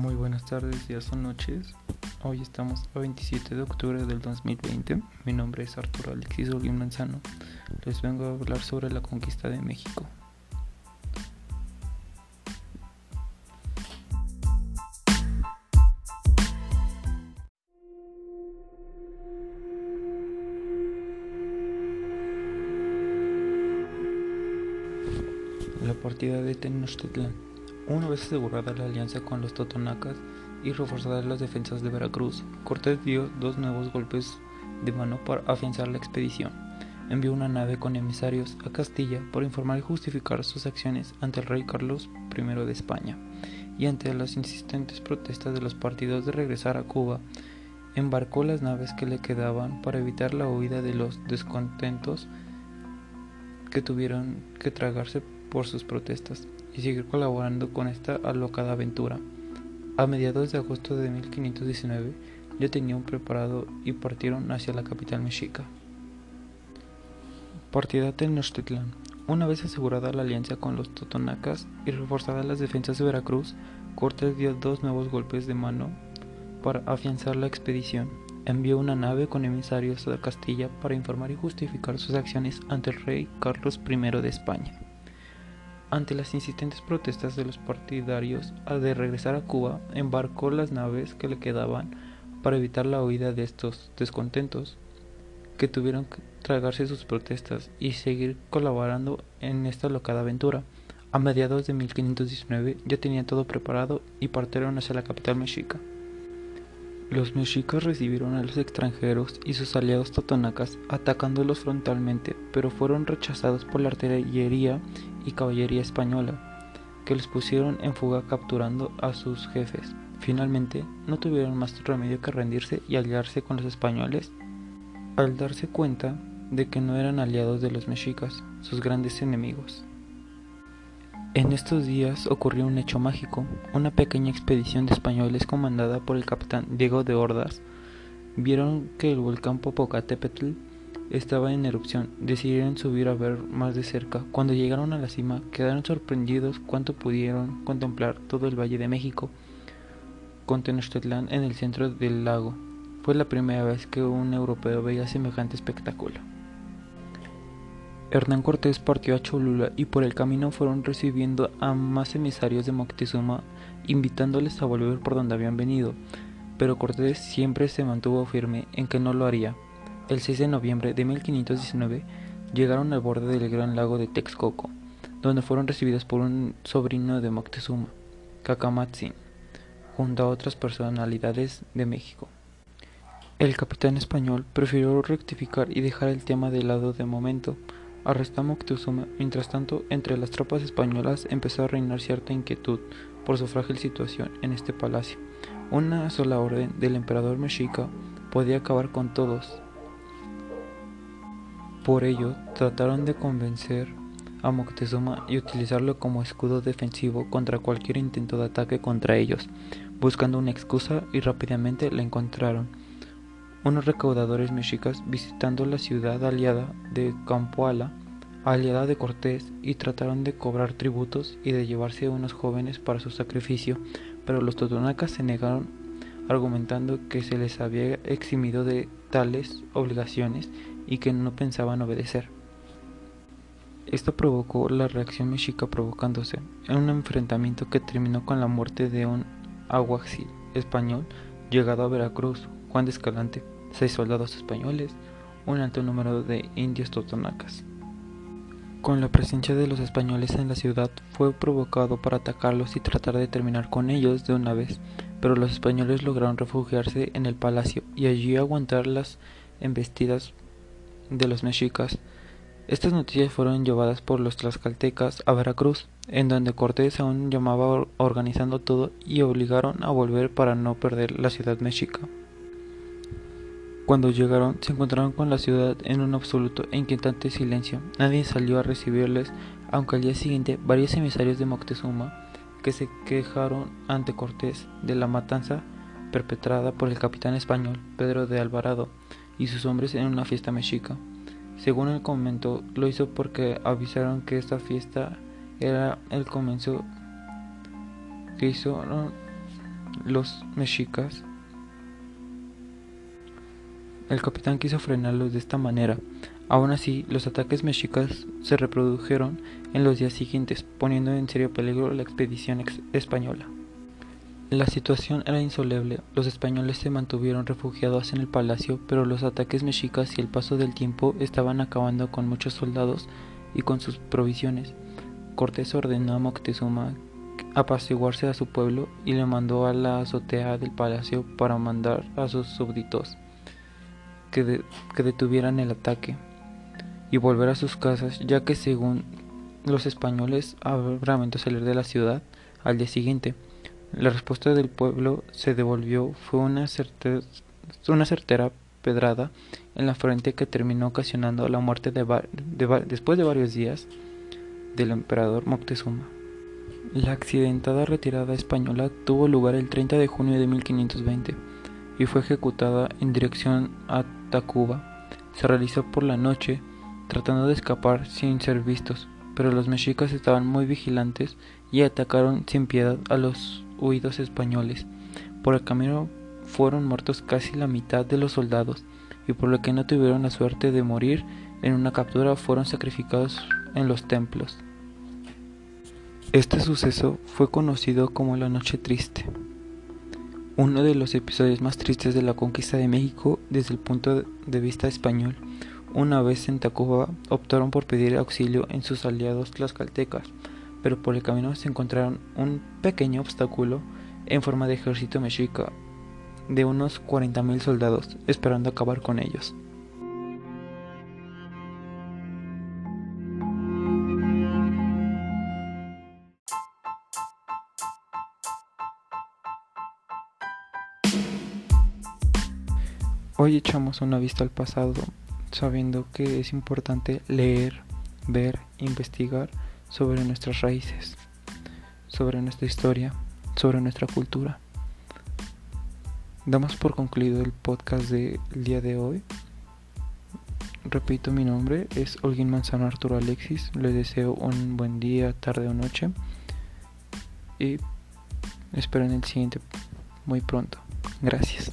Muy buenas tardes, días o noches. Hoy estamos a 27 de octubre del 2020. Mi nombre es Arturo Alexis Olguín Manzano. Les vengo a hablar sobre la conquista de México. La partida de Tenochtitlán. Una vez asegurada la alianza con los totonacas y reforzadas las defensas de Veracruz, Cortés dio dos nuevos golpes de mano para afianzar la expedición. Envió una nave con emisarios a Castilla para informar y justificar sus acciones ante el rey Carlos I de España y ante las insistentes protestas de los partidos de regresar a Cuba, embarcó las naves que le quedaban para evitar la huida de los descontentos que tuvieron que tragarse por sus protestas y seguir colaborando con esta alocada aventura. A mediados de agosto de 1519 ya tenían preparado y partieron hacia la capital mexica. Partida Tenochtitlán. Una vez asegurada la alianza con los totonacas y reforzadas las defensas de Veracruz, Cortés dio dos nuevos golpes de mano para afianzar la expedición. Envió una nave con emisarios a Castilla para informar y justificar sus acciones ante el rey Carlos I de España. Ante las insistentes protestas de los partidarios de regresar a Cuba, embarcó las naves que le quedaban para evitar la huida de estos descontentos, que tuvieron que tragarse sus protestas y seguir colaborando en esta locada aventura. A mediados de 1519 ya tenían todo preparado y partieron hacia la capital mexica. Los mexicas recibieron a los extranjeros y sus aliados totonacas atacándolos frontalmente, pero fueron rechazados por la artillería y caballería española, que los pusieron en fuga capturando a sus jefes. Finalmente, no tuvieron más remedio que rendirse y aliarse con los españoles al darse cuenta de que no eran aliados de los mexicas, sus grandes enemigos. En estos días ocurrió un hecho mágico. Una pequeña expedición de españoles comandada por el capitán Diego de Ordaz vieron que el volcán Popocatépetl estaba en erupción. Decidieron subir a ver más de cerca. Cuando llegaron a la cima, quedaron sorprendidos cuánto pudieron contemplar todo el Valle de México con Tenochtitlán en el centro del lago. Fue la primera vez que un europeo veía semejante espectáculo. Hernán Cortés partió a Cholula y por el camino fueron recibiendo a más emisarios de Moctezuma, invitándoles a volver por donde habían venido, pero Cortés siempre se mantuvo firme en que no lo haría. El 6 de noviembre de 1519 llegaron al borde del gran lago de Texcoco, donde fueron recibidos por un sobrino de Moctezuma, Cacamatzin, junto a otras personalidades de México. El capitán español prefirió rectificar y dejar el tema de lado de momento, arrestó a Moctezuma. Mientras tanto, entre las tropas españolas empezó a reinar cierta inquietud por su frágil situación en este palacio. Una sola orden del emperador mexica podía acabar con todos. Por ello, trataron de convencer a Moctezuma y utilizarlo como escudo defensivo contra cualquier intento de ataque contra ellos, buscando una excusa y rápidamente la encontraron. Unos recaudadores mexicas visitando la ciudad aliada de Campoala, aliada de Cortés, y trataron de cobrar tributos y de llevarse a unos jóvenes para su sacrificio, pero los totonacas se negaron argumentando que se les había eximido de tales obligaciones y que no pensaban obedecer. Esto provocó la reacción mexica provocándose en un enfrentamiento que terminó con la muerte de un aguacil español llegado a Veracruz, Juan de Escalante, seis soldados españoles, un alto número de indios totonacas. Con la presencia de los españoles en la ciudad fue provocado para atacarlos y tratar de terminar con ellos de una vez, pero los españoles lograron refugiarse en el palacio y allí aguantar las embestidas de los mexicas. Estas noticias fueron llevadas por los tlaxcaltecas a Veracruz, en donde Cortés aún llamaba organizando todo y obligaron a volver para no perder la ciudad mexica. Cuando llegaron, se encontraron con la ciudad en un absoluto e inquietante silencio. Nadie salió a recibirles, aunque al día siguiente varios emisarios de Moctezuma que se quejaron ante Cortés de la matanza perpetrada por el capitán español Pedro de Alvarado y sus hombres en una fiesta mexica. Según él comentó, lo hizo porque avisaron que esta fiesta era el comienzo que hizo los mexicas. El capitán quiso frenarlos de esta manera. Aún así, los ataques mexicas se reprodujeron en los días siguientes, poniendo en serio peligro la expedición española. La situación era insoleble. Los españoles se mantuvieron refugiados en el palacio, pero los ataques mexicas y el paso del tiempo estaban acabando con muchos soldados y con sus provisiones. Cortés ordenó a Moctezuma apaciguarse a su pueblo y le mandó a la azotea del palacio para mandar a sus súbditos que, que detuvieran el ataque y volver a sus casas, ya que según los españoles habrá salir de la ciudad al día siguiente. La respuesta del pueblo se devolvió fue una, certera pedrada en la frente que terminó ocasionando la muerte de, después de varios días del emperador Moctezuma. La accidentada retirada española tuvo lugar el 30 de junio de 1520 y fue ejecutada en dirección a Tacuba. Se realizó por la noche, tratando de escapar sin ser vistos, pero los mexicas estaban muy vigilantes y atacaron sin piedad a los huidos españoles. Por el camino fueron muertos casi la mitad de los soldados, y por lo que no tuvieron la suerte de morir en una captura fueron sacrificados en los templos. Este suceso fue conocido como la Noche Triste, uno de los episodios más tristes de la conquista de México desde el punto de vista español. Una vez en Tacuba optaron por pedir auxilio en sus aliados tlaxcaltecas, pero por el camino se encontraron un pequeño obstáculo en forma de ejército mexica de unos 40.000 soldados esperando acabar con ellos. Hoy echamos una vista al pasado sabiendo que es importante leer, ver, investigar sobre nuestras raíces, sobre nuestra historia, sobre nuestra cultura. Damos por concluido el podcast del día de hoy. Repito, mi nombre es Olguín Manzano Arturo Alexis. Les deseo un buen día, tarde o noche. Y espero en el siguiente muy pronto. Gracias.